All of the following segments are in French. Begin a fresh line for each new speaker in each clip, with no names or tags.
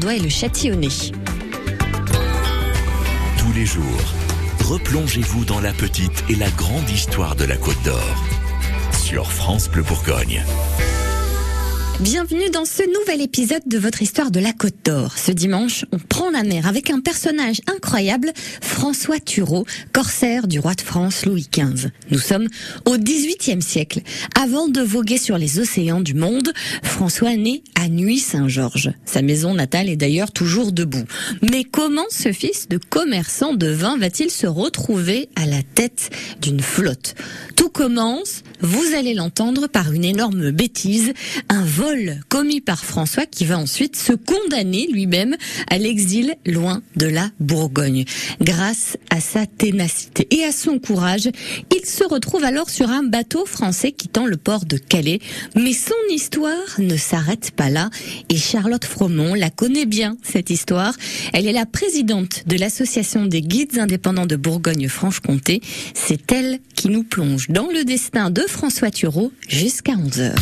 Ardois et le Châtillonnais.
Tous les jours, replongez-vous dans la petite et la grande histoire de la Côte d'Or sur France Bleu Bourgogne.
Bienvenue dans ce nouvel épisode de votre histoire de la Côte d'Or. Ce dimanche, on prend la mer avec un personnage incroyable, François Thureau, corsaire du roi de France Louis XV. Nous sommes au XVIIIe siècle. Avant de voguer sur les océans du monde, François naît à Nuit-Saint-Georges. Sa maison natale est d'ailleurs toujours debout. Mais comment ce fils de commerçant de vin va-t-il se retrouver à la tête d'une flotte? Tout commence, vous allez l'entendre, par une énorme bêtise, un vol commis par François qui va ensuite se condamner lui-même à l'exil loin de la Bourgogne. Grâce à sa ténacité et à son courage, il se retrouve alors sur un bateau français quittant le port de Calais. Mais son histoire ne s'arrête pas là et Charlotte Fromont la connaît bien, cette histoire. Elle est la présidente de l'association des guides indépendants de Bourgogne-Franche-Comté. C'est elle qui nous plonge dans le destin de François Thureau jusqu'à 11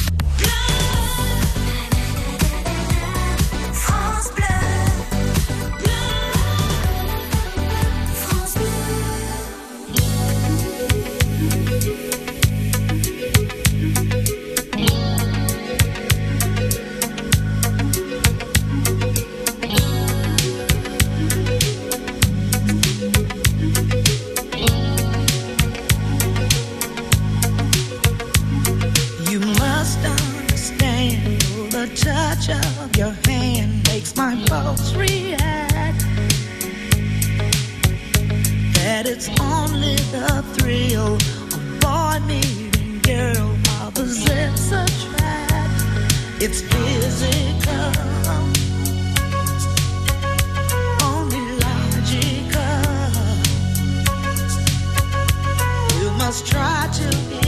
it's
only the thrill
of boy meeting
girl while possess a trap. It's physical. Only logical. You must try to be.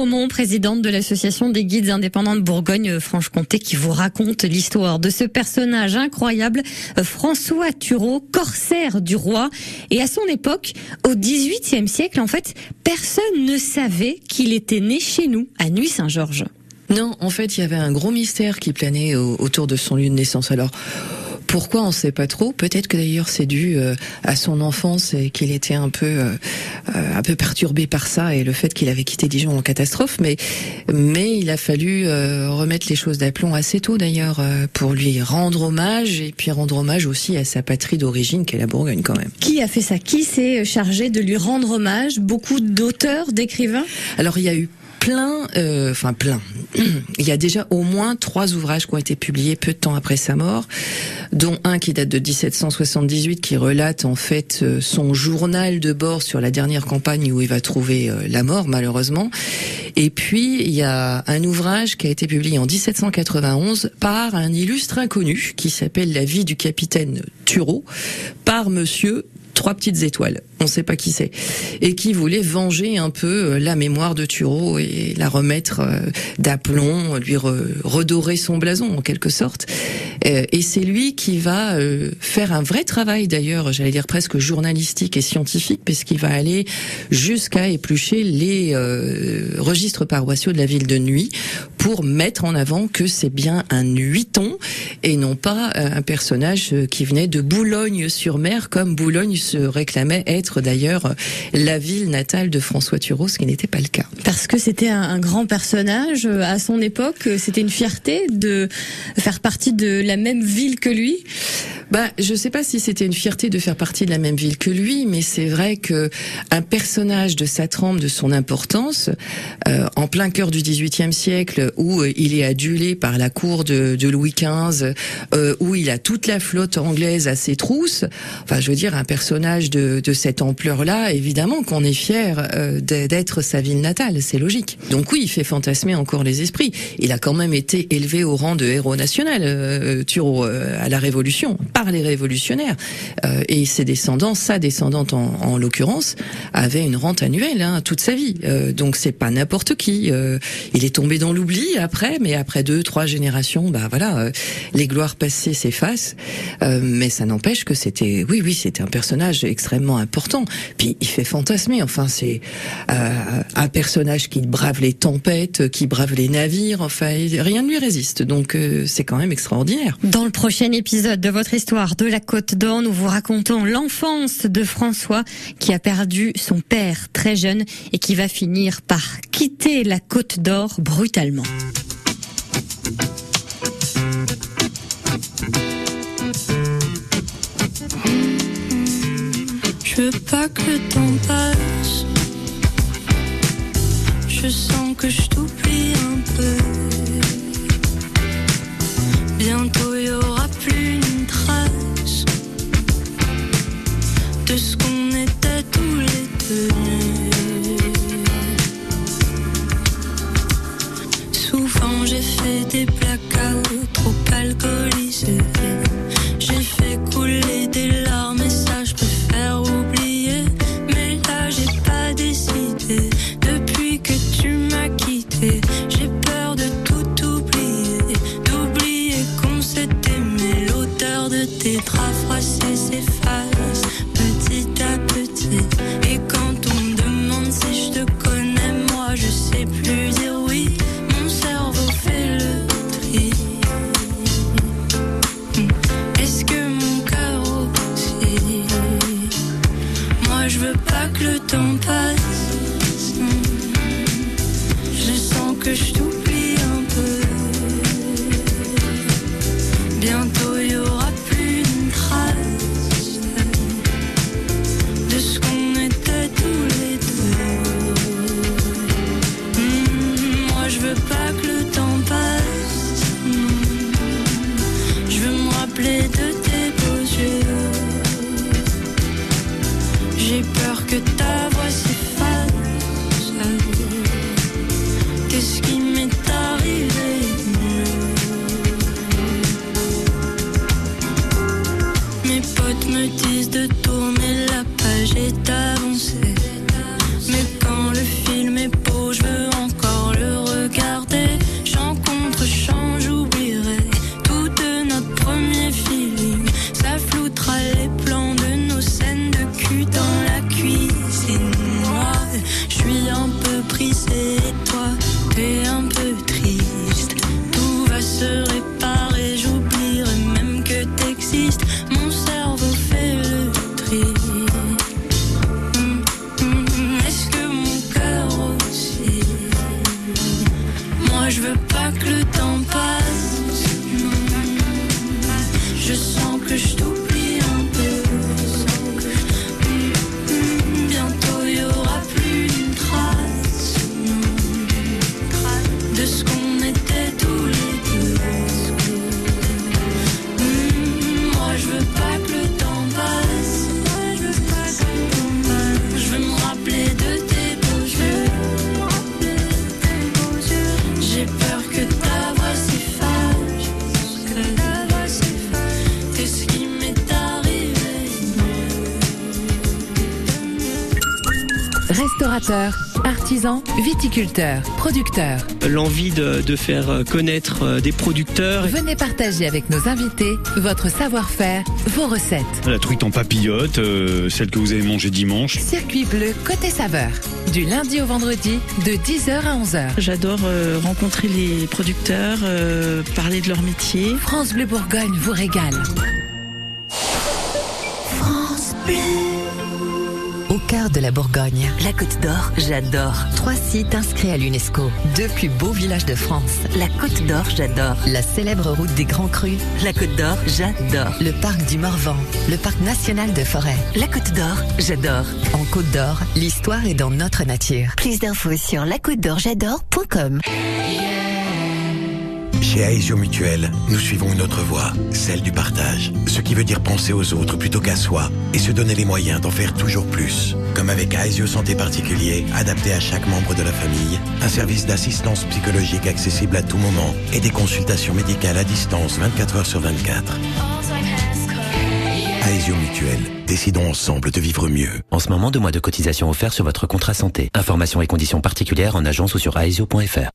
Fromont, présidente de l'association des guides indépendants de Bourgogne-Franche-Comté, qui vous raconte l'histoire de ce personnage incroyable, François Thureau, corsaire du roi. Et à son époque, au XVIIIe siècle, en fait, personne ne savait qu'il était né chez nous, à Nuit-Saint-Georges.
Non, en fait, il y avait un gros mystère qui planait autour de son lieu de naissance. Alors, pourquoi on ne sait pas trop Peut-être que d'ailleurs c'est dû euh, à son enfance et qu'il était un peu euh, euh, un peu perturbé par ça et le fait qu'il avait quitté Dijon en catastrophe. Mais mais il a fallu remettre les choses d'aplomb assez tôt d'ailleurs pour lui rendre hommage et puis rendre hommage aussi à sa patrie d'origine qu'est la Bourgogne quand même.
Qui a fait ça? Qui s'est chargé de lui rendre hommage? Beaucoup d'auteurs, d'écrivains?
Alors il y a eu plein, euh, enfin plein. Il y a déjà au moins trois ouvrages qui ont été publiés peu de temps après sa mort, dont un qui date de 1778 qui relate en fait euh, son journal de bord sur la dernière campagne où il va trouver euh, la mort malheureusement. Et puis il y a un ouvrage qui a été publié en 1791 par un illustre inconnu qui s'appelle La vie du capitaine Thureau par monsieur trois petites étoiles. On ne sait pas qui c'est. Et qui voulait venger un peu euh, la mémoire de Thureau et la remettre euh, d'aplomb, lui redorer son blason en quelque sorte. Euh, et c'est lui qui va faire un vrai travail d'ailleurs, j'allais dire presque journalistique et scientifique, puisqu'il va aller jusqu'à éplucher les registres paroissiaux de la ville de Nuit pour mettre en avant que c'est bien un nuiton et non pas un personnage qui venait de Boulogne-sur-Mer comme Boulogne se réclamait être d'ailleurs la ville natale de François Thureau, ce qui n'était pas le cas.
Parce que c'était un, grand personnage à son époque, c'était une fierté de faire partie de la même ville que lui.
Bah, je sais pas si c'était une fierté de faire partie de la même ville que lui, mais c'est vrai que un personnage de sa trempe, de son importance, euh, en plein cœur du XVIIIe siècle, où euh, il est adulé par la cour de, de Louis XV, euh, où il a toute la flotte anglaise à ses trousses. Enfin, je veux dire, un personnage de, de cette ampleur-là, évidemment qu'on est fier euh, d'être sa ville natale, c'est logique. Donc oui, il fait fantasmer encore les esprits. Il a quand même été élevé au rang de héros national, euh, Thureau, à la Révolution par les révolutionnaires. Euh, et ses descendants, sa descendante en, en l'occurrence, avait une rente annuelle hein, toute sa vie. Euh, donc c'est pas n'importe qui. Euh, il est tombé dans l'oubli après, mais après deux, trois générations, bah voilà, euh, les gloires passées s'effacent. Euh, mais ça n'empêche que c'était, oui, oui, c'était un personnage extrêmement important. Puis il fait fantasmer. Enfin, c'est un personnage qui brave les tempêtes, qui brave les navires. Enfin, rien ne lui résiste. Donc c'est quand même extraordinaire.
Dans le prochain épisode de votre histoire de la Côte d'Or, nous vous racontons l'enfance de François qui a perdu son père très jeune et qui va finir par quitter la Côte d'Or brutalement.
Je veux pas que le temps passe. Je sens que je t'oublie un peu. Bientôt il y aura plus une trace de ce qu'on était tous les deux. Souvent j'ai fait des blackouts trop alcoolisés.
Restaurateur, artisan, viticulteur, producteur.
L'envie de, de faire connaître euh, des producteurs.
Venez partager avec nos invités votre savoir-faire, vos recettes.
La truite en papillote, euh, celle que vous avez mangée dimanche.
Circuit bleu côté saveur. Du lundi au vendredi, de 10h à 11h.
J'adore euh, rencontrer les producteurs, euh, parler de leur métier.
France Bleu Bourgogne vous régale.
France Bleu.
De la Bourgogne, la Côte d'Or, j'adore. Trois sites inscrits à l'UNESCO. Deux plus beaux villages de France. La Côte d'Or, j'adore. La célèbre route des Grands Crus. La Côte d'Or, j'adore. Le parc du Morvan. Le parc national de forêt. La Côte d'Or, j'adore. En Côte d'Or, l'histoire est dans notre nature. Plus d'infos sur lacôte-d'or-j'adore.com.
Chez Aesio Mutuel, nous suivons une autre voie, celle du partage. Ce qui veut dire penser aux autres plutôt qu'à soi et se donner les moyens d'en faire toujours plus. Comme avec Aesio Santé Particulier, adapté à chaque membre de la famille, un service d'assistance psychologique accessible à tout moment et des consultations médicales à distance 24 heures sur 24. Aesio Mutuel, décidons ensemble de vivre mieux.
En ce moment, deux mois de cotisation offert sur votre contrat santé. Informations et conditions particulières en agence ou sur aesio.fr.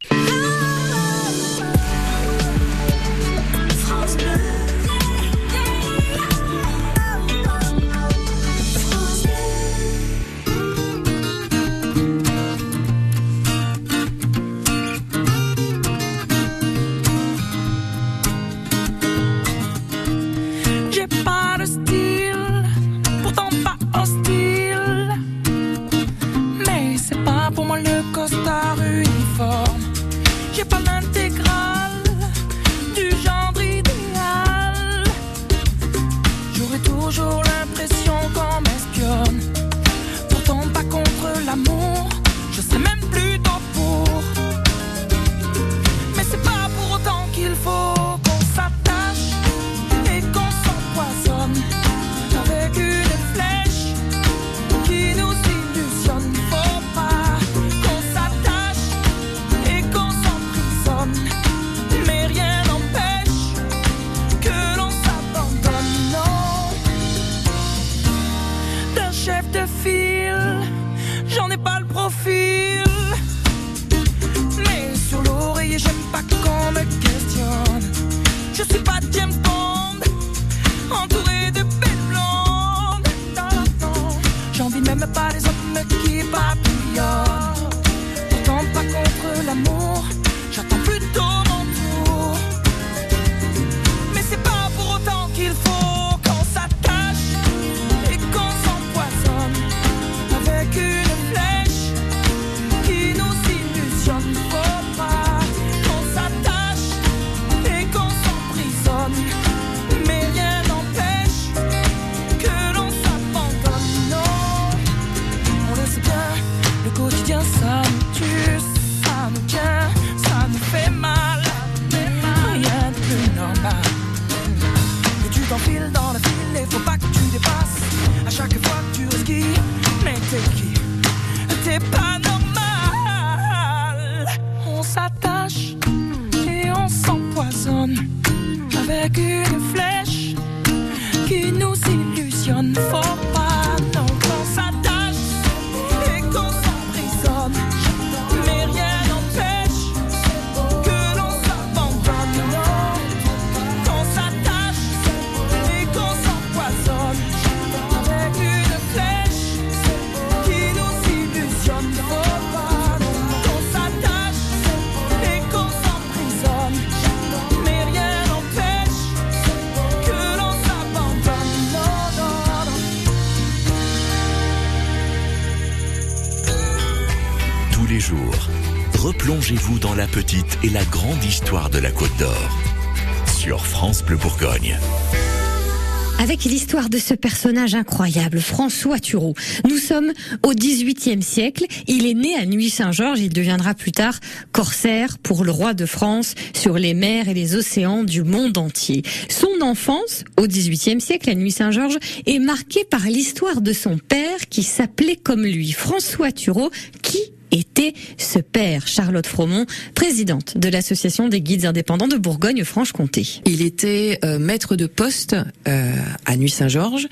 Avec
l'histoire de ce personnage incroyable, François Thureau. Nous sommes au XVIIIe siècle. Il est né à Nuit-Saint-Georges. Il deviendra plus tard corsaire pour le roi de France sur les mers et les océans du monde entier. Son enfance, au XVIIIe siècle, à Nuit-Saint-Georges, est marquée par l'histoire de son père qui s'appelait comme lui, François Thureau, qui était ce père Charlotte Fromont, présidente de l'association des guides indépendants de Bourgogne-Franche-Comté.
Il était euh, maître de poste euh, à Nuit-Saint-Georges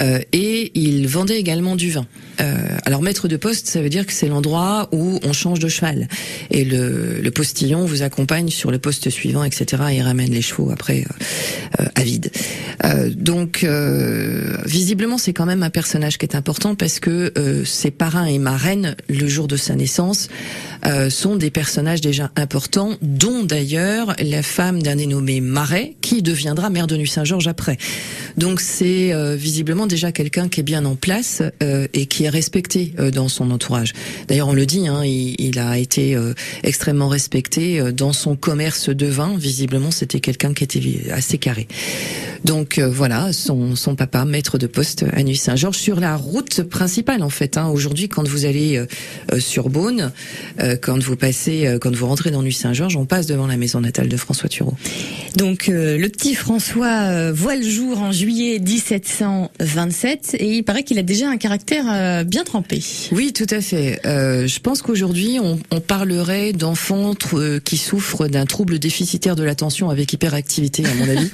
euh, et il vendait également du vin. Alors maître de poste, ça veut dire que c'est l'endroit où on change de cheval et le, postillon vous accompagne sur le poste suivant, etc. Et ramène les chevaux après à vide. Donc visiblement c'est quand même un personnage qui est important parce que ses parrains et marraines le jour de sa euh, sont des personnages déjà importants, dont d'ailleurs la femme d'un dénommé Marais qui deviendra maire de Nuit-Saint-Georges après. Donc c'est euh, visiblement déjà quelqu'un qui est bien en place euh, et qui est respecté dans son entourage. D'ailleurs on le dit, hein, il, a été extrêmement respecté dans son commerce de vin. Visiblement c'était quelqu'un qui était assez carré. Donc voilà, son, papa, maître de poste à Nuit-Saint-Georges, sur la route principale en fait. Hein. Aujourd'hui, quand vous allez sur Beaune, euh, quand vous passez, euh, quand vous rentrez dans Nuit-Saint-Georges, on passe devant la maison natale de François Thureau.
Donc euh, le petit François voit le jour en juillet 1727 et il paraît qu'il a déjà un caractère bien trempé.
Oui, tout à fait. Je pense qu'aujourd'hui, on, on parlerait d'enfants qui souffrent d'un trouble déficitaire de l'attention avec hyperactivité, à mon avis.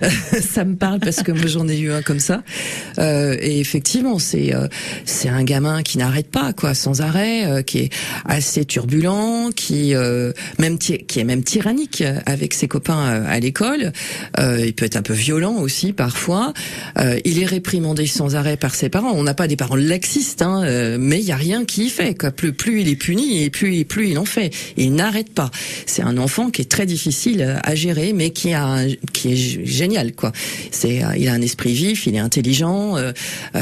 ça me parle parce que moi j'en ai eu un comme ça. Et effectivement, c'est c'est un gamin qui n'arrête pas, quoi, sans arrêt, qui est assez turbulent, qui euh, même qui est même tyrannique avec ses copains euh, à l'école. Euh, il peut être un peu violent aussi parfois. Euh, il est réprimandé sans arrêt par ses parents. On n'a pas des parents laxistes, hein, euh, mais il y a rien qui y fait. Quoi. Plus, plus il est puni et plus, plus il en fait. Il n'arrête pas. C'est un enfant qui est très difficile à gérer, mais qui a qui est génial. Quoi. C'est, euh, il a un esprit vif, il est intelligent, euh, euh,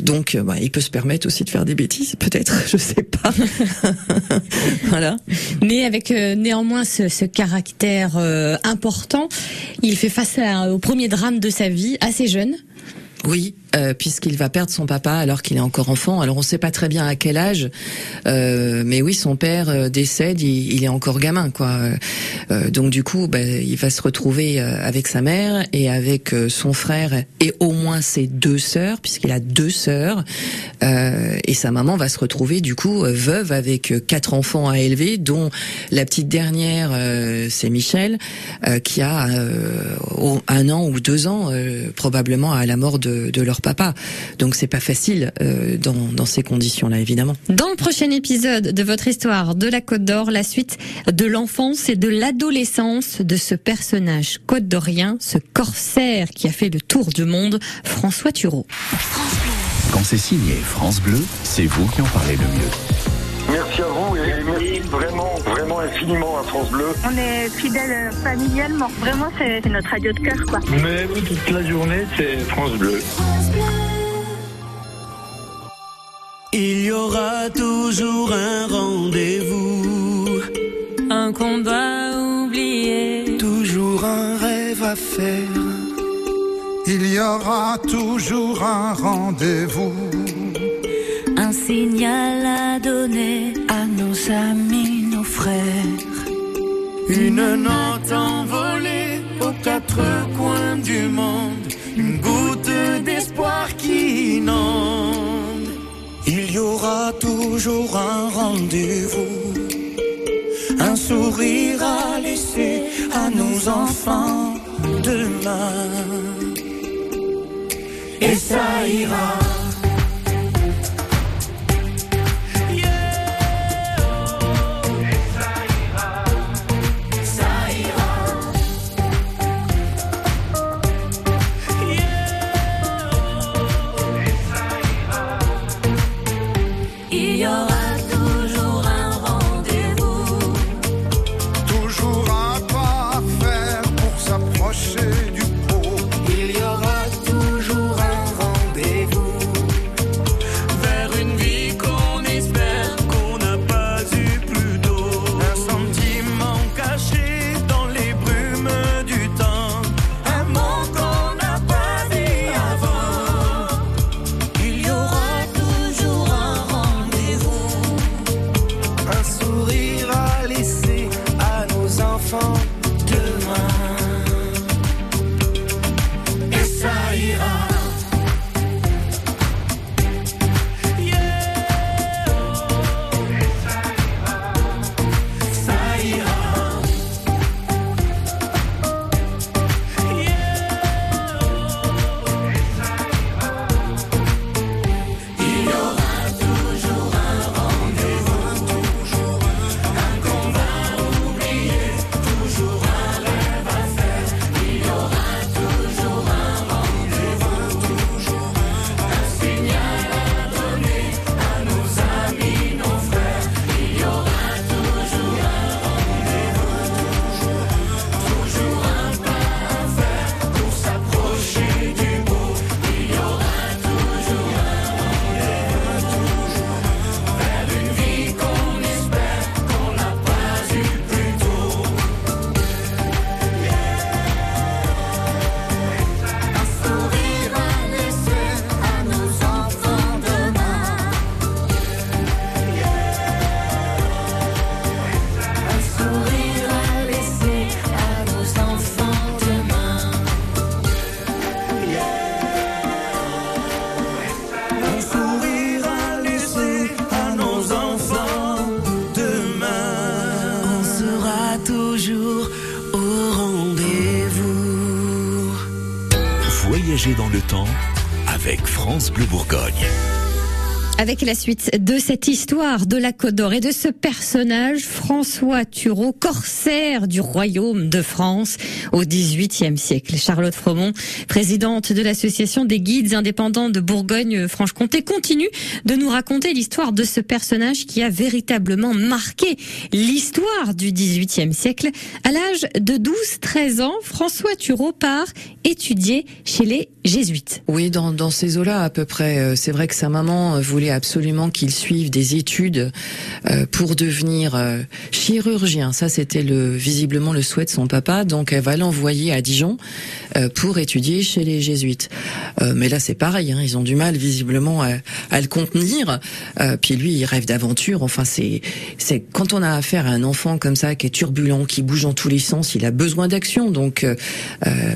donc euh, bah, il peut se permettre aussi de faire des bêtises, peut-être. Je sais pas. voilà.
Mais avec euh, néanmoins ce, ce caractère euh, important, il fait face à- au premier drame de sa vie, assez jeune.
Oui, euh, puisqu'il va perdre son papa alors qu'il est encore enfant. Alors on ne sait pas très bien à quel âge, euh, mais oui, son père euh, décède, il, il est encore gamin, quoi. Donc du coup, bah, il va se retrouver avec sa mère et avec son frère et au moins ses deux sœurs, puisqu'il a deux sœurs. Et sa maman va se retrouver du coup veuve avec quatre enfants à élever, dont la petite dernière, c'est Michel, qui a un an ou deux ans probablement à la mort de, de leur papa. Donc c'est pas facile euh, dans, dans ces conditions-là, évidemment.
Dans le prochain épisode de votre histoire de la Côte d'Or, la suite de l'enfance et de l'adolescence de ce personnage côte d'Orien, ce corsaire qui a fait le tour du monde, François Thureau.
Quand c'est signé France Bleu, c'est vous qui en parlez le mieux.
Merci à vous et merci vraiment, vraiment infiniment à France Bleu.
On est fidèles familialement. Vraiment, c'est notre radio de cœur, quoi.
Mais vous, toute la journée, c'est France Bleu.
Il y aura toujours un rendez-vous,
Un combat oublié.
toujours un rêve à faire.
Il y aura toujours un rendez-vous.
Un signal à donner
à nos amis, Une note envolée aux quatre coins du monde, une goutte d'espoir qui inonde. Il y aura toujours un rendez-vous, un sourire à laisser à nos enfants demain. Et ça ira.
La suite de cette histoire de la Côte d'Or et de ce personnage, François Thureau, corsaire du royaume de France au XVIIIe siècle. Charlotte Fromont, présidente de l'association des guides indépendants de Bourgogne-Franche-Comté, continue de nous raconter l'histoire de ce personnage qui a véritablement marqué l'histoire du XVIIIe siècle. À l'âge de 12-13 ans, François Thureau part étudier chez les jésuites.
Oui, dans, ces eaux-là à peu près. Euh, c'est vrai que sa maman voulait absolument qu'il suive des études euh, pour devenir euh, chirurgien. Ça, c'était le visiblement le souhait de son papa. Donc, elle va l'envoyer à Dijon euh, pour étudier chez les jésuites. mais là, c'est pareil. Hein, ils ont du mal visiblement à, le contenir. puis lui, il rêve d'aventure. Enfin, c'est c'est quand on a affaire à un enfant comme ça qui est turbulent, qui bouge dans tous les sens, il a besoin d'action. Donc,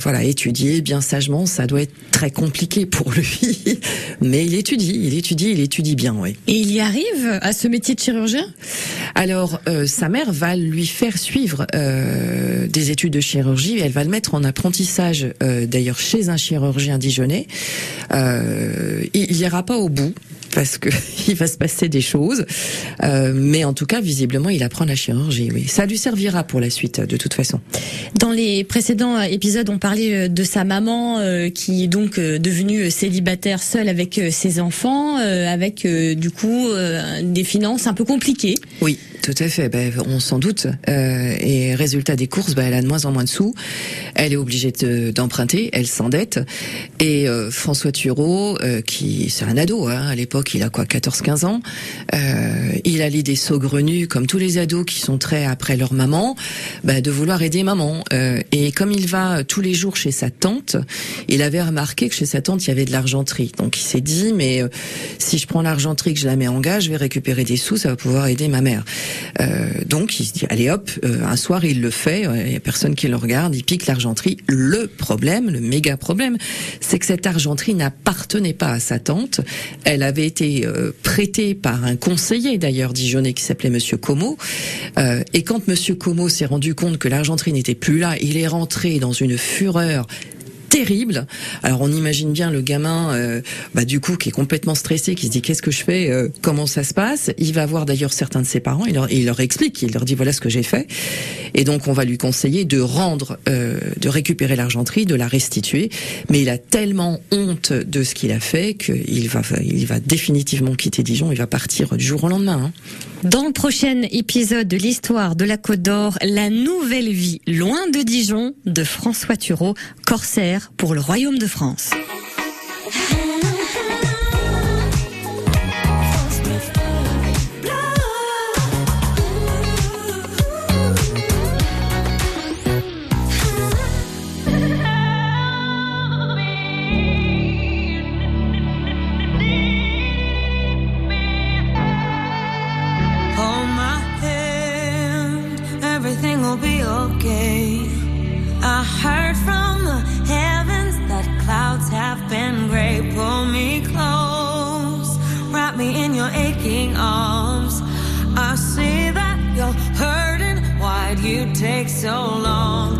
voilà, étudier bien sagement, ça doit être très compliqué pour lui. mais il étudie, il étudie, il étudie dit bien, oui.
Et il y arrive à ce métier de chirurgien?
Alors, euh, sa mère va lui faire suivre euh, des études de chirurgie. Elle va le mettre en apprentissage, euh, d'ailleurs, chez un chirurgien dijonnais. il n'ira pas au bout parce que il va se passer des choses. Euh, mais en tout cas, visiblement, il apprend la chirurgie. Oui, ça lui servira pour la suite, de toute façon.
Dans les précédents épisodes, on parlait de sa maman euh, qui est donc euh, devenue célibataire seule avec ses enfants, avec du coup des finances un peu compliquées.
Oui. Tout à fait, ben, on s'en doute. Euh, et résultat des courses, ben, elle a de moins en moins de sous. Elle est obligée d'emprunter, elle s'endette. Et euh, François Thureau, euh, qui c'est un ado, hein, à l'époque il a quoi, 14-15 ans, euh, il a l'idée saugrenue, comme tous les ados qui sont très après leur maman, ben, de vouloir aider maman. Euh, et comme il va tous les jours chez sa tante, il avait remarqué que chez sa tante il y avait de l'argenterie. Donc il s'est dit, mais si je prends l'argenterie, que je la mets en gage, je vais récupérer des sous, ça va pouvoir aider ma mère. Euh, donc il se dit allez hop, euh, un soir il le fait, euh, il y a personne qui le regarde, il pique l'argenterie. Le problème, le méga problème, c'est que cette argenterie n'appartenait pas à sa tante. Elle avait été prêtée par un conseiller d'ailleurs dijonnais qui s'appelait Monsieur Como. et quand Monsieur Como s'est rendu compte que l'argenterie n'était plus là, il est rentré dans une fureur terrible. Alors on imagine bien le gamin, euh, bah, du coup, qui est complètement stressé, qui se dit qu'est-ce que je fais, euh, comment ça se passe? Il va voir d'ailleurs certains de ses parents, il leur, il leur explique, il leur dit voilà ce que j'ai fait. Et donc on va lui conseiller de rendre, euh, de récupérer l'argenterie, de la restituer. Mais il a tellement honte de ce qu'il a fait qu'il va, il va définitivement quitter Dijon. Il va partir du jour au lendemain. Hein.
Dans le prochain épisode de l'histoire de la Côte d'Or, la nouvelle vie loin de Dijon de François Thureau, corsaire pour le Royaume de France.
I heard
from the heavens that clouds have been gray. Pull me close, wrap me in your aching arms. I see that you're hurting. Why'd you take so long?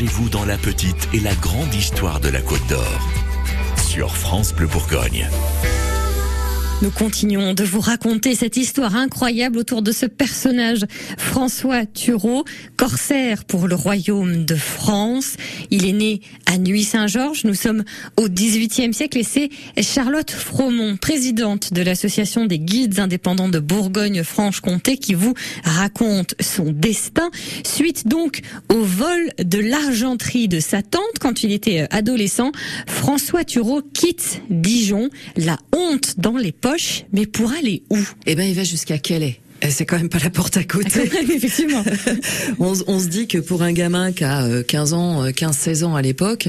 Replongez-vous dans la petite et la grande histoire de la Côte d'Or. Sur France Bleu Bourgogne.
Nous continuons de vous raconter cette histoire incroyable autour de ce personnage, François Thureau, corsaire pour le royaume de France. Il est né à Nuit-Saint-Georges. Nous sommes au XVIIIe siècle et c'est Charlotte Fromont, présidente de l'association des guides indépendants de Bourgogne-Franche-Comté qui vous raconte son destin. Suite donc au vol de l'argenterie de sa tante quand il était adolescent, François Thureau quitte Dijon, la honte dans les mais pour aller où
Eh ben, il va jusqu'à Calais. C'est quand même pas la porte à côté.
Effectivement.
on, on, se dit que pour un gamin qui a 15 ans, 15-16 ans à l'époque,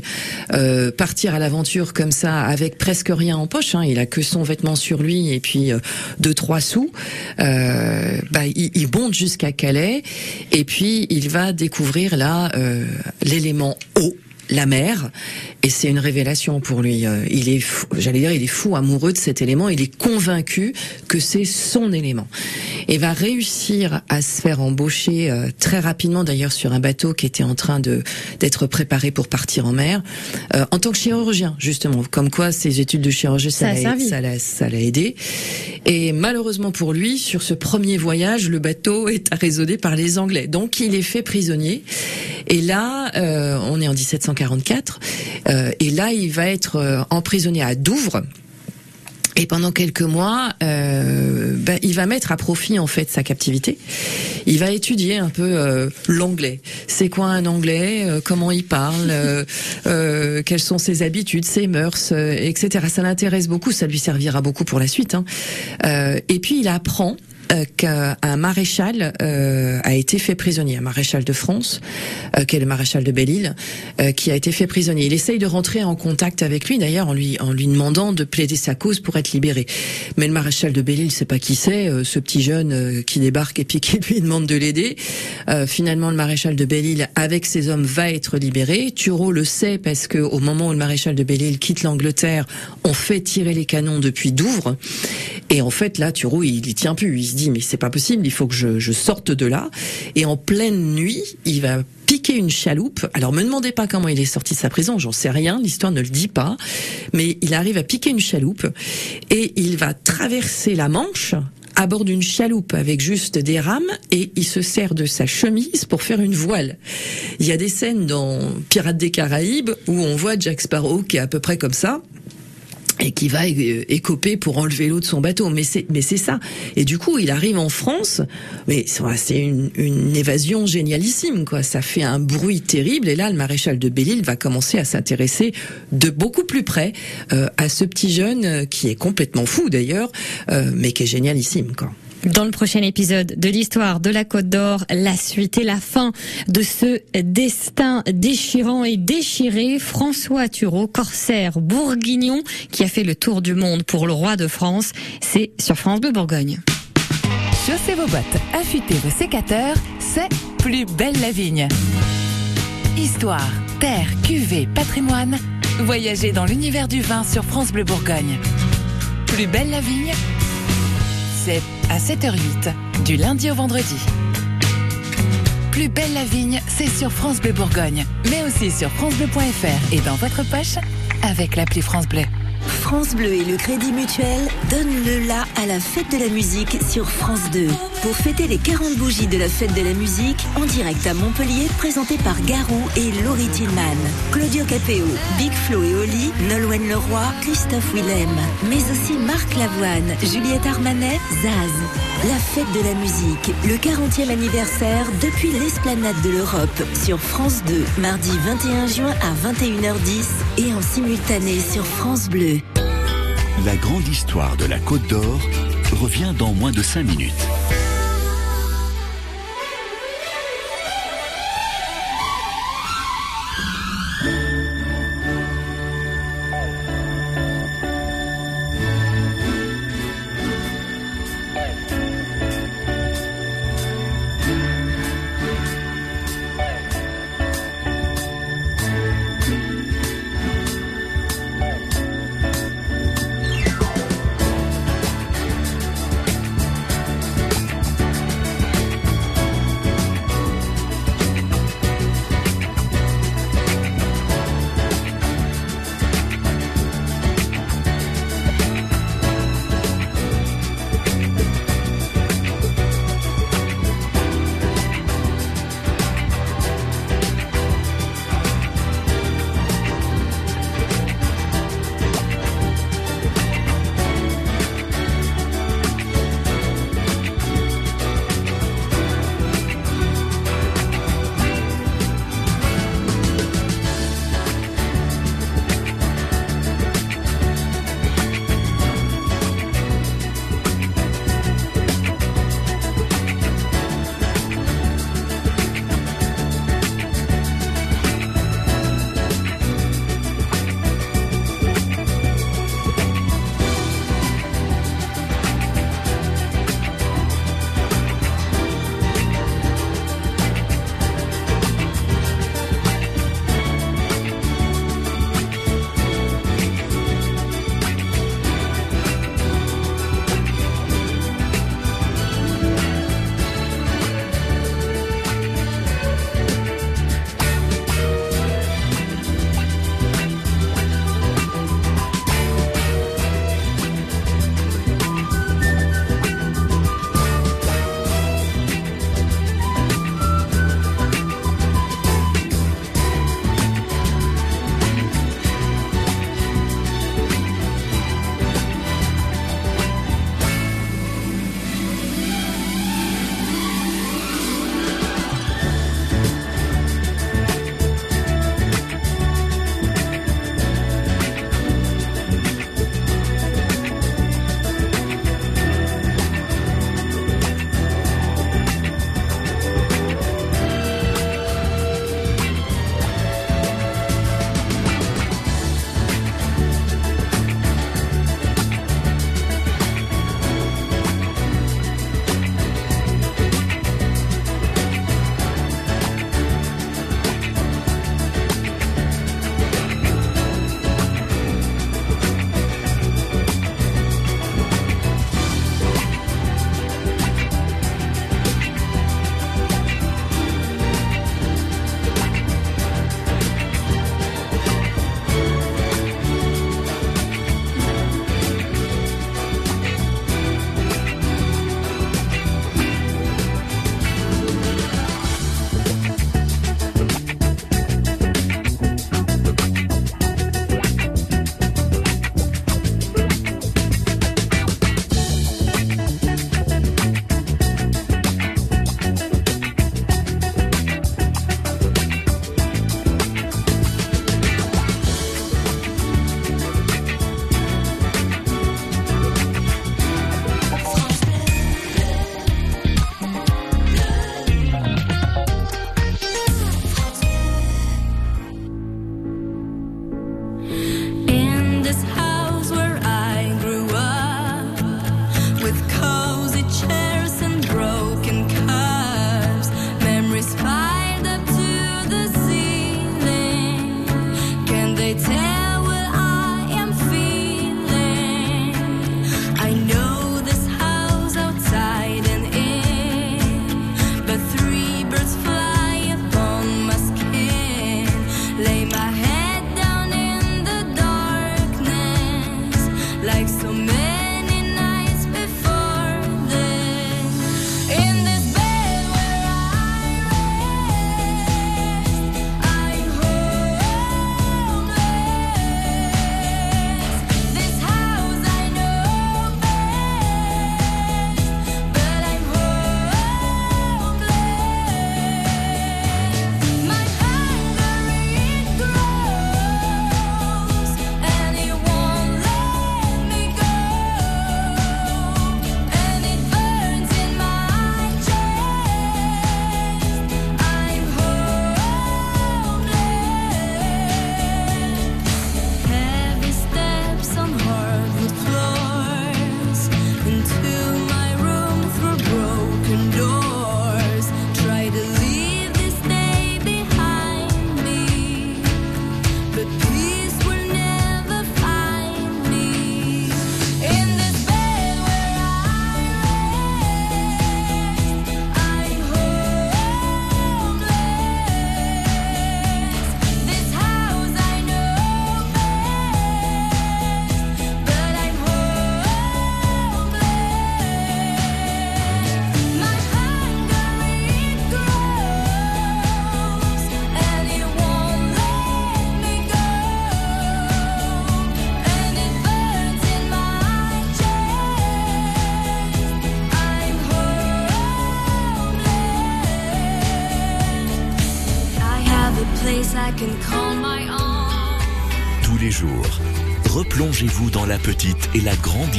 euh, partir à l'aventure comme ça avec presque rien en poche, hein, il a que son vêtement sur lui et puis euh, deux trois sous, euh, bah, il, il monte jusqu'à Calais et puis il va découvrir là l'élément eau la mer, et c'est une révélation pour lui. Euh, il est, j'allais dire, il est fou amoureux de cet élément. Il est convaincu que c'est son élément, et va réussir à se faire embaucher euh, très rapidement, d'ailleurs, sur un bateau qui était en train de d'être préparé pour partir en mer, euh, en tant que chirurgien, justement. Comme quoi, ses études de chirurgie, ça, ça l'a aidé. Et malheureusement pour lui, sur ce premier voyage, le bateau est arraisonné par les Anglais, donc il est fait prisonnier. Et là, euh, on est en 1740 euh, et là, il va être euh, emprisonné à Douvres. Et pendant quelques mois, euh, ben, il va mettre à profit en fait sa captivité. Il va étudier un peu l'anglais. C'est quoi un anglais Comment il parle Quelles sont ses habitudes, ses mœurs, etc. Ça l'intéresse beaucoup. Ça lui servira beaucoup pour la suite. Hein. Et puis il apprend qu'un maréchal euh, a été fait prisonnier, un maréchal de France, euh, qui est le maréchal de Belle-Île, qui a été fait prisonnier. Il essaye de rentrer en contact avec lui, d'ailleurs, en lui en lui demandant de plaider sa cause pour être libéré. Mais le maréchal de Belle-Île, sait pas qui c'est, ce petit jeune qui débarque et puis qui lui demande de l'aider. finalement, le maréchal de Belle-Île, avec ses hommes, va être libéré. Thureau le sait parce que au moment où le maréchal de Belle-Île quitte l'Angleterre, on fait tirer les canons depuis Douvres. Et en fait, là, Thureau, il y tient plus. Il se dit mais c'est pas possible, il faut que je, je sorte de là. Et en pleine nuit, il va piquer une chaloupe. Alors me demandez pas comment il est sorti de sa prison, j'en sais rien, l'histoire ne le dit pas, mais il arrive à piquer une chaloupe et il va traverser la Manche à bord d'une chaloupe avec juste des rames et il se sert de sa chemise pour faire une voile. Il y a des scènes dans Pirates des Caraïbes où on voit Jack Sparrow qui est à peu près comme ça et qui va écoper pour enlever l'eau de son bateau. Mais c'est mais c'est ça. Et du coup, il arrive en France, mais c'est une, une évasion génialissime quoi. Ça fait un bruit terrible. Et là, le maréchal de Belle-Île va commencer à s'intéresser de beaucoup plus près euh, à ce petit jeune euh, qui est complètement fou d'ailleurs, euh, mais qui est génialissime quoi.
Dans le prochain épisode de l'histoire de la Côte d'Or, la suite et la fin de ce destin déchirant et déchiré, François Thureau, corsaire bourguignon, qui a fait le tour du monde pour le roi de France, c'est sur France Bleu Bourgogne.
Chaussez vos bottes, affûtez vos sécateurs, c'est Plus belle la vigne. Histoire, terre, cuvée, patrimoine, voyagez dans l'univers du vin sur France Bleu Bourgogne. Plus belle la vigne, à 7h08, du lundi au vendredi. Plus belle la vigne, c'est sur France Bleu Bourgogne, mais aussi sur francebleu.fr et dans votre poche avec l'appli France Bleu.
France Bleu et le Crédit Mutuel donnent le la à la fête de la musique sur France 2. Pour fêter les 40 bougies de la fête de la musique, en direct à Montpellier, présenté par Garou et Laurie Tillman. Claudio Capéo, Big Flo et Oli, Nolwenn Leroy, Christophe Willem, mais aussi Marc Lavoine, Juliette Armanet, Zaz. La fête de la musique, le 40e anniversaire depuis l'esplanade de l'Europe sur France 2, mardi 21 juin à 21h10 et en simultané sur France Bleu.
La grande histoire de la Côte d'Or revient dans moins de 5 minutes.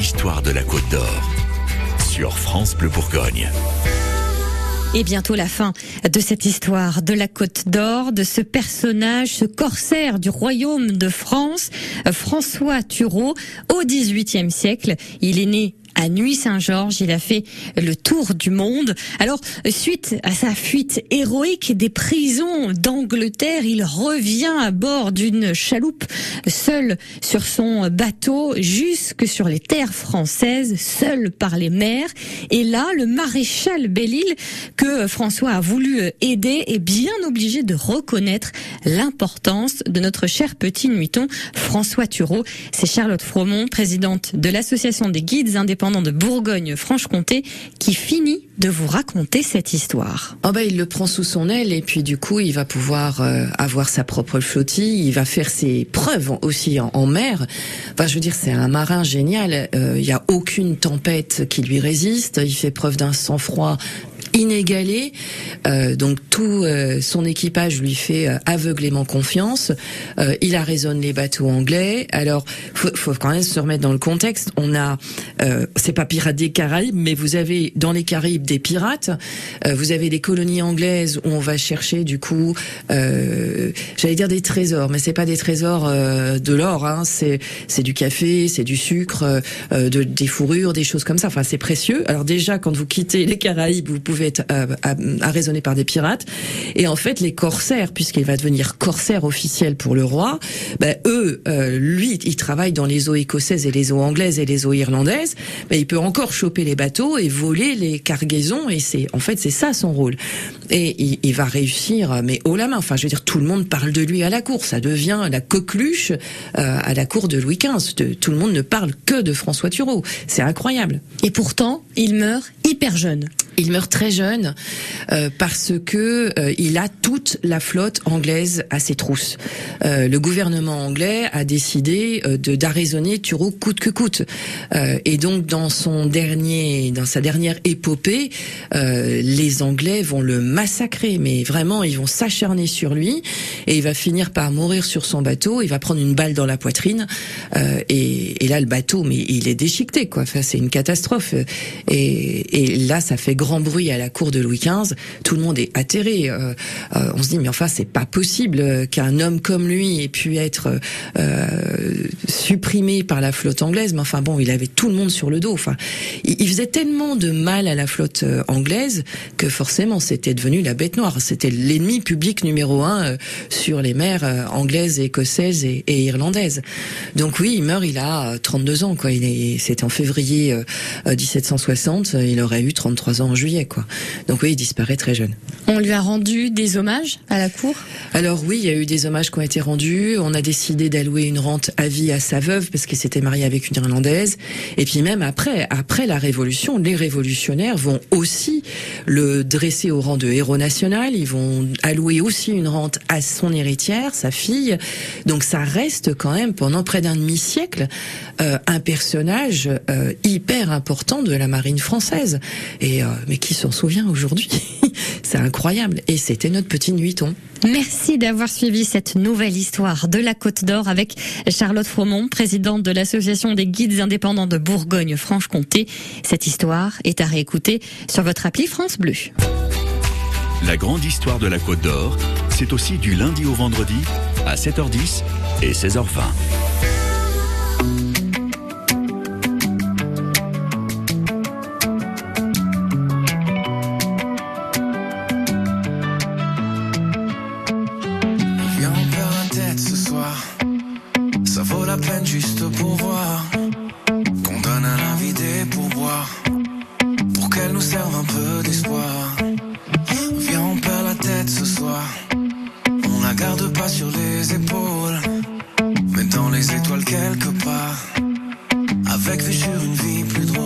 La grande histoire de la Côte d'Or. Sur France Bleu Bourgogne.
Et bientôt la fin de cette histoire de la Côte d'Or, de ce personnage, ce corsaire du royaume de France, François Thureau, au XVIIIe siècle. Il est né à Nuit-Saint-Georges. Il a fait le tour du monde. Alors, suite à sa fuite héroïque des prisons d'Angleterre, il revient à bord d'une chaloupe, seul sur son bateau, jusque sur les terres françaises, seul par les mers. Et là, le maréchal Belle-Île, que François a voulu aider, est bien obligé de reconnaître l'importance de notre cher petit nuiton, François Thureau. C'est Charlotte Fromont, présidente de l'Association des guides indépendants de Bourgogne-Franche-Comté, qui finit de vous raconter cette histoire.
Oh bah, il le prend sous son aile et puis du coup il va pouvoir euh, avoir sa propre flottille, il va faire ses preuves aussi en, en mer. Enfin je veux dire c'est un marin génial, Euh, il y a aucune tempête qui lui résiste, il fait preuve d'un sang-froid inégalé. Euh, donc tout euh, son équipage lui fait euh, aveuglément confiance. Euh, il arraisonne les bateaux anglais. Alors faut, faut quand même se remettre dans le contexte. On a, euh, c'est pas pirates des Caraïbes, mais vous avez dans les Caraïbes des pirates. Euh, vous avez des colonies anglaises où on va chercher du coup, j'allais dire des trésors, mais c'est pas des trésors de l'or. Hein, c'est c'est du café, c'est du sucre, de, des fourrures, des choses comme ça. Enfin c'est précieux. Alors déjà quand vous quittez les Caraïbes, vous pouvez être euh, arraisonné par des pirates. Et en fait, les corsaires, puisqu'il va devenir corsaire officiel pour le roi, ben, eux, euh, lui, il travaille dans les eaux écossaises et les eaux anglaises et les eaux irlandaises. Ben, il peut encore choper les bateaux et voler les cargaisons. Et c'est, en fait, c'est ça son rôle. Et il, va réussir, mais haut la main. Enfin, je veux dire, tout le monde parle de lui à la cour. Ça devient la coqueluche euh, à la cour de Louis XV. Tout le monde ne parle que de François Thureau. C'est incroyable.
Et pourtant, il meurt hyper jeune.
Il meurt très jeune euh, parce que euh, il a toute la flotte anglaise à ses trousses. Euh, le gouvernement anglais a décidé de d'arraisonner Thureau coûte que coûte. et donc dans son dernier, dans sa dernière épopée, les Anglais vont le massacrer, mais vraiment ils vont s'acharner sur lui et il va finir par mourir sur son bateau. Il va prendre une balle dans la poitrine et, et, là le bateau, mais il est déchiqueté quoi. Enfin c'est une catastrophe. Et, et là ça fait grand bruit à la cour de Louis XV. Tout le monde est atterré. Euh, euh, on se dit mais enfin c'est pas possible qu'un homme comme lui ait pu être euh, supprimé par la flotte anglaise. Mais enfin bon, il avait tout le monde sur le dos. Enfin, il, faisait tellement de mal à la flotte anglaise que forcément c'était devenu la bête noire. C'était l'ennemi public numéro un sur les mers anglaises, écossaises et, et, irlandaises. Donc oui, il meurt. Il a 32 ans quoi. Il est, c'était en février 1760. Il aurait eu 33 ans en juillet, quoi. Donc oui, il disparaît très jeune.
On lui a rendu des hommages à la cour?
Alors oui, il y a eu des hommages qui ont été rendus. On a décidé d'allouer une rente à vie à sa veuve parce qu'il s'était marié avec une Irlandaise. Et puis même après, après la Révolution, les révolutionnaires vont aussi le dresser au rang de héros national. Ils vont allouer aussi une rente à son héritière, sa fille. Donc ça reste quand même pendant près d'un demi-siècle euh, un personnage euh, hyper important de la marine française. Et euh, mais qui s'en souvient aujourd'hui C'est incroyable. Et c'était notre petit nuiton.
Merci d'avoir suivi cette nouvelle histoire de la Côte d'Or avec Charlotte Fromont, présidente de l'Association des guides indépendants de Bourgogne-Franche-Comté. Cette histoire est à réécouter sur votre appli France Bleu.
La grande histoire de la Côte d'Or, c'est aussi du lundi au vendredi à 7h10 et 16h20.
d'espoir. Viens, on perd la tête ce soir. On la garde pas sur les épaules, mais dans les étoiles quelque part. Avec vue sur une vie
plus
droite.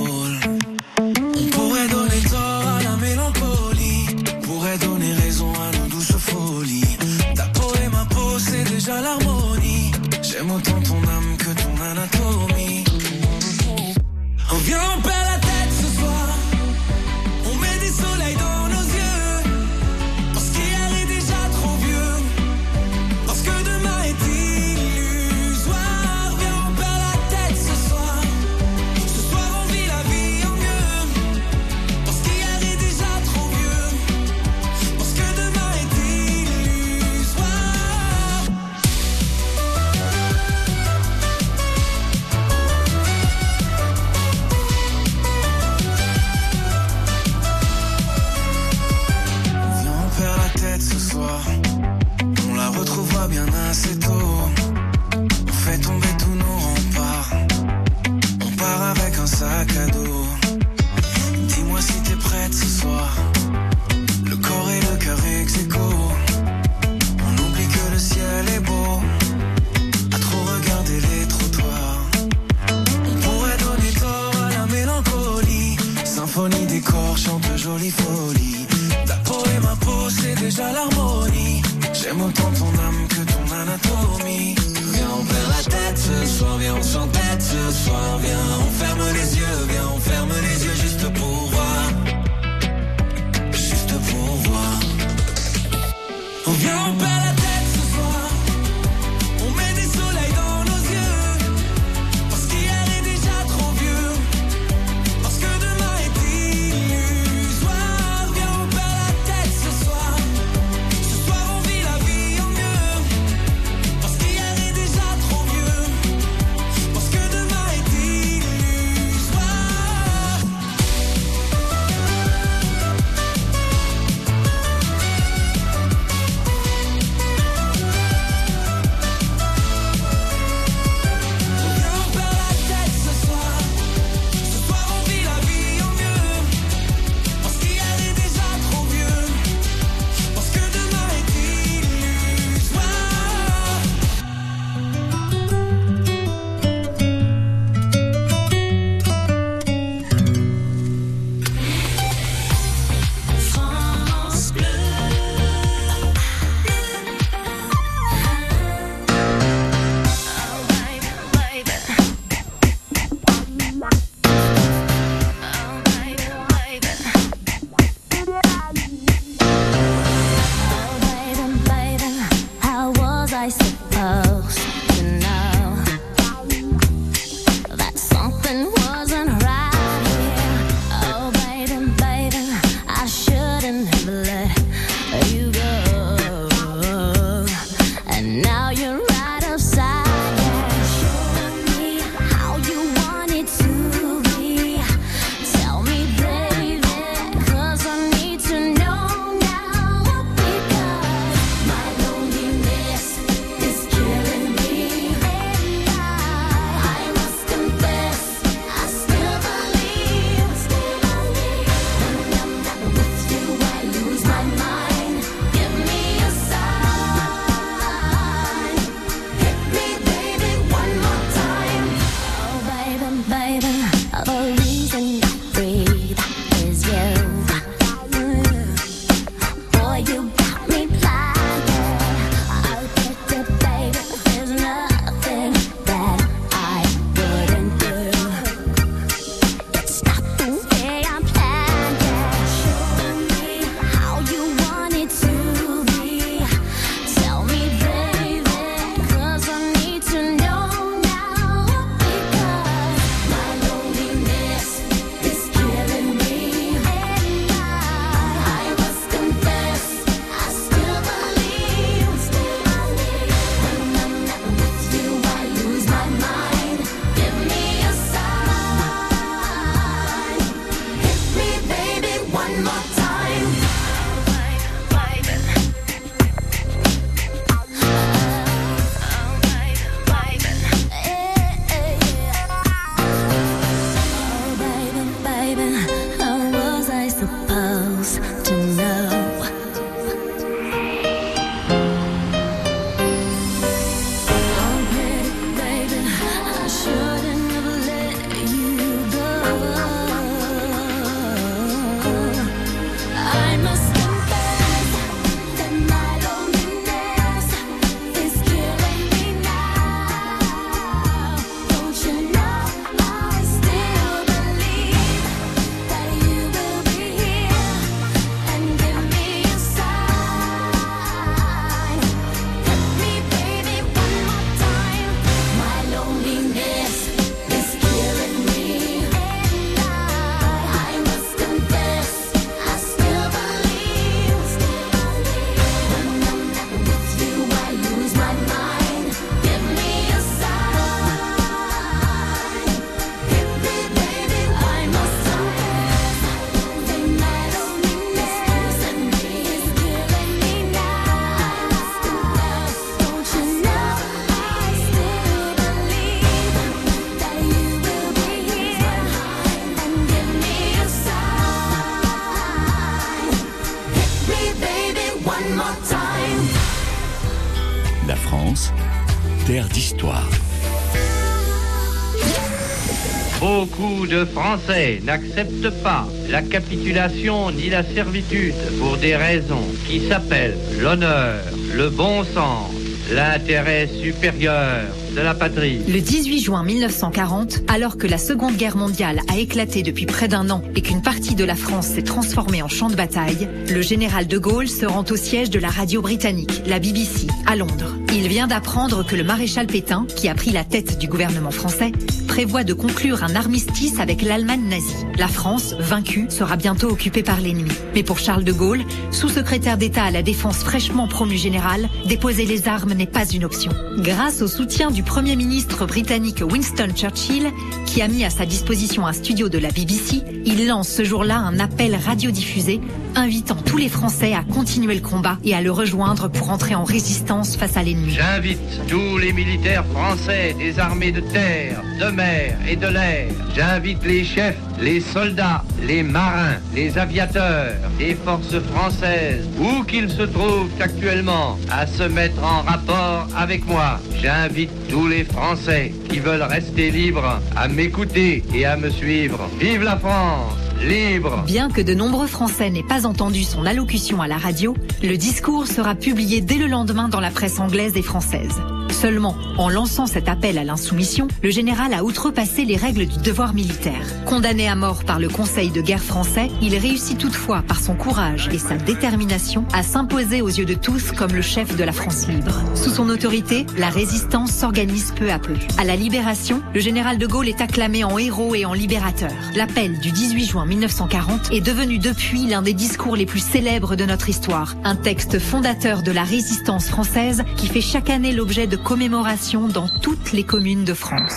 De Français n'acceptent pas la capitulation ni la servitude pour des raisons qui s'appellent l'honneur, le bon sens, l'intérêt supérieur de la patrie.
Le 18 juin 1940, alors que la Seconde Guerre mondiale a éclaté depuis près d'un an et qu'une partie de la France s'est transformée en champ de bataille, le général de Gaulle se rend au siège de la radio britannique, la BBC, à Londres. Il vient d'apprendre que le maréchal Pétain, qui a pris la tête du gouvernement français, prévoit de conclure un armistice avec l'Allemagne nazie. La France, vaincue, sera bientôt occupée par l'ennemi. Mais pour Charles de Gaulle, sous-secrétaire d'État à la Défense fraîchement promu général, déposer les armes n'est pas une option. Grâce au soutien du Premier ministre britannique Winston Churchill, qui a mis à sa disposition un studio de la BBC, il lance ce jour-là un appel radiodiffusé invitant tous les Français à continuer le combat et à le rejoindre pour entrer en résistance face à l'ennemi.
J'invite tous les militaires français des armées de terre, de mer et de l'air. J'invite les chefs, les soldats, les marins, les aviateurs des forces françaises, où qu'ils se trouvent actuellement, à se mettre en rapport avec moi. J'invite tous les Français qui veulent rester libres à m'écouter et à me suivre. Vive la France Libre
Bien que de nombreux Français n'aient pas entendu son allocution à la radio, le discours sera publié dès le lendemain dans la presse anglaise et française. Seulement, en lançant cet appel à l'insoumission, le général a outrepassé les règles du devoir militaire. Condamné à mort par le Conseil de guerre français, il réussit toutefois, par son courage et sa détermination, à s'imposer aux yeux de tous comme le chef de la France libre. Sous son autorité, la résistance s'organise peu à peu. À la libération, le général de Gaulle est acclamé en héros et en libérateur. L'appel du 18 juin 1940 est devenu depuis l'un des discours les plus célèbres de notre histoire. Un texte fondateur de la résistance française qui fait chaque année l'objet de commémoration dans toutes les communes de France.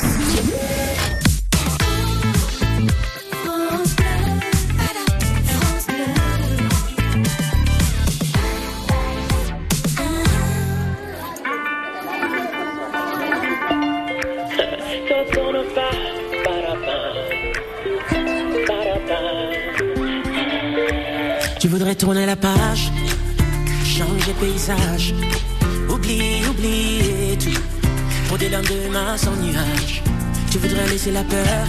Tu voudrais tourner la page, changer paysage, oublie, oublier tout, pour des lendemains sans nuages. Tu voudrais laisser la peur,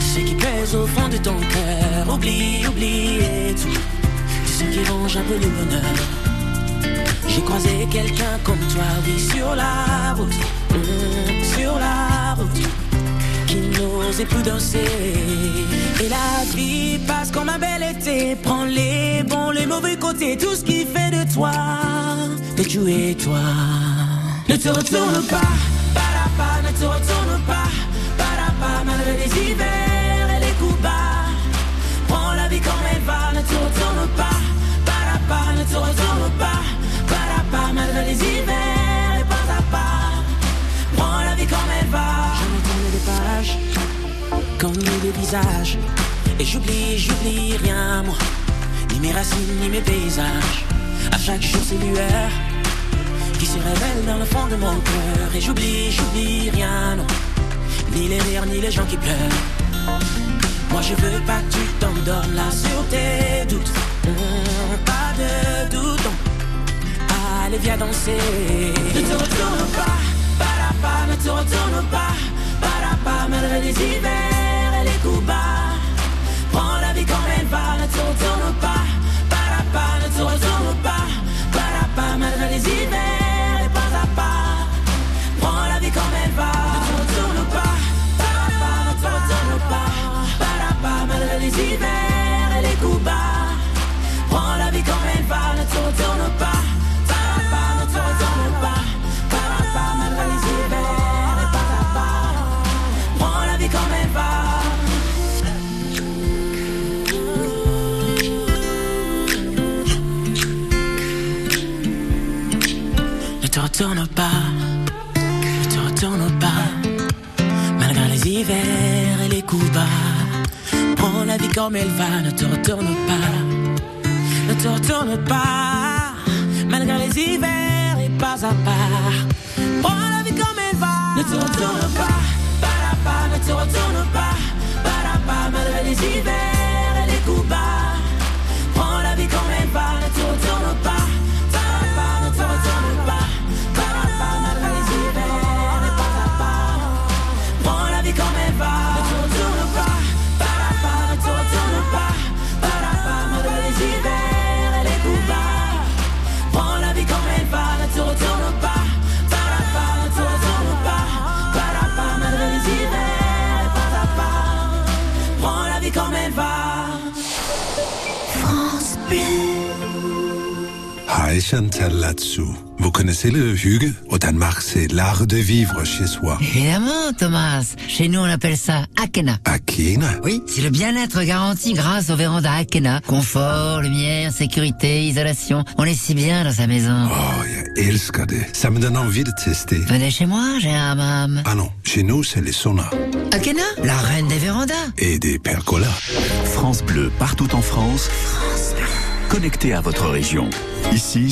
ce qui pèse au fond de ton cœur, oublie, oublier tout, tout ce qui ronge un peu le bonheur. J'ai croisé quelqu'un comme toi, oui, sur la route, mm, sur la route qui n'osait plus danser. Et la vie passe comme un bel été, prends les bons, les mauvais côtés, tout ce qui fait de toi, de tu et toi. Ne te retourne pas, pas, ne te retourne pas, pas, malgré les hivers et les coups bas. Prends la vie comme elle va, ne te retourne pas, pas, ne te retourne pas, pas, malgré les hivers et pas à pas. Prends la vie comme elle va. Je tourne des pages, comme des visages. Et j'oublie, j'oublie rien, moi. Ni mes racines, ni mes paysages. À chaque jour, ces lueurs qui se révèlent dans le fond de mon cœur. Et j'oublie, j'oublie rien, non. Ni les rires, ni les gens qui pleurent. Moi, je veux pas que tu t'endormes là sur tes doutes. Hum, pas de doute, non. Allez, viens danser. Ne te retourne pas, pas, ne te retourne pas, pas, malgré les hivers et les coups bas. Prends la vie comme elle va, ne te retourne pas, pas, ne te retourne pas, comme elle va, ne te retourne pas, ne te retourne pas, malgré les hivers et pas à part. Prends la vie comme elle va, ne te retourne pas, pas, pas, ne te retourne pas, pas, pas, malgré les hivers
et Chantal là-dessous. Vous connaissez le Hugues Au Danemark, c'est l'art de vivre chez soi.
Évidemment, Thomas. Chez nous, on appelle ça Akena.
Akena?
Oui, c'est le bien-être garanti grâce au véranda Akena. Confort, lumière, sécurité, isolation. On est si bien dans sa maison.
Oh, jag älskar det. Ça me donne envie de tester.
Venez chez moi, j'ai un hammam.
Ah non, chez nous, c'est les saunas.
Akena, la reine des vérandas.
Et des percolas.
France Bleu, partout en France. Connecté à votre région. Ici,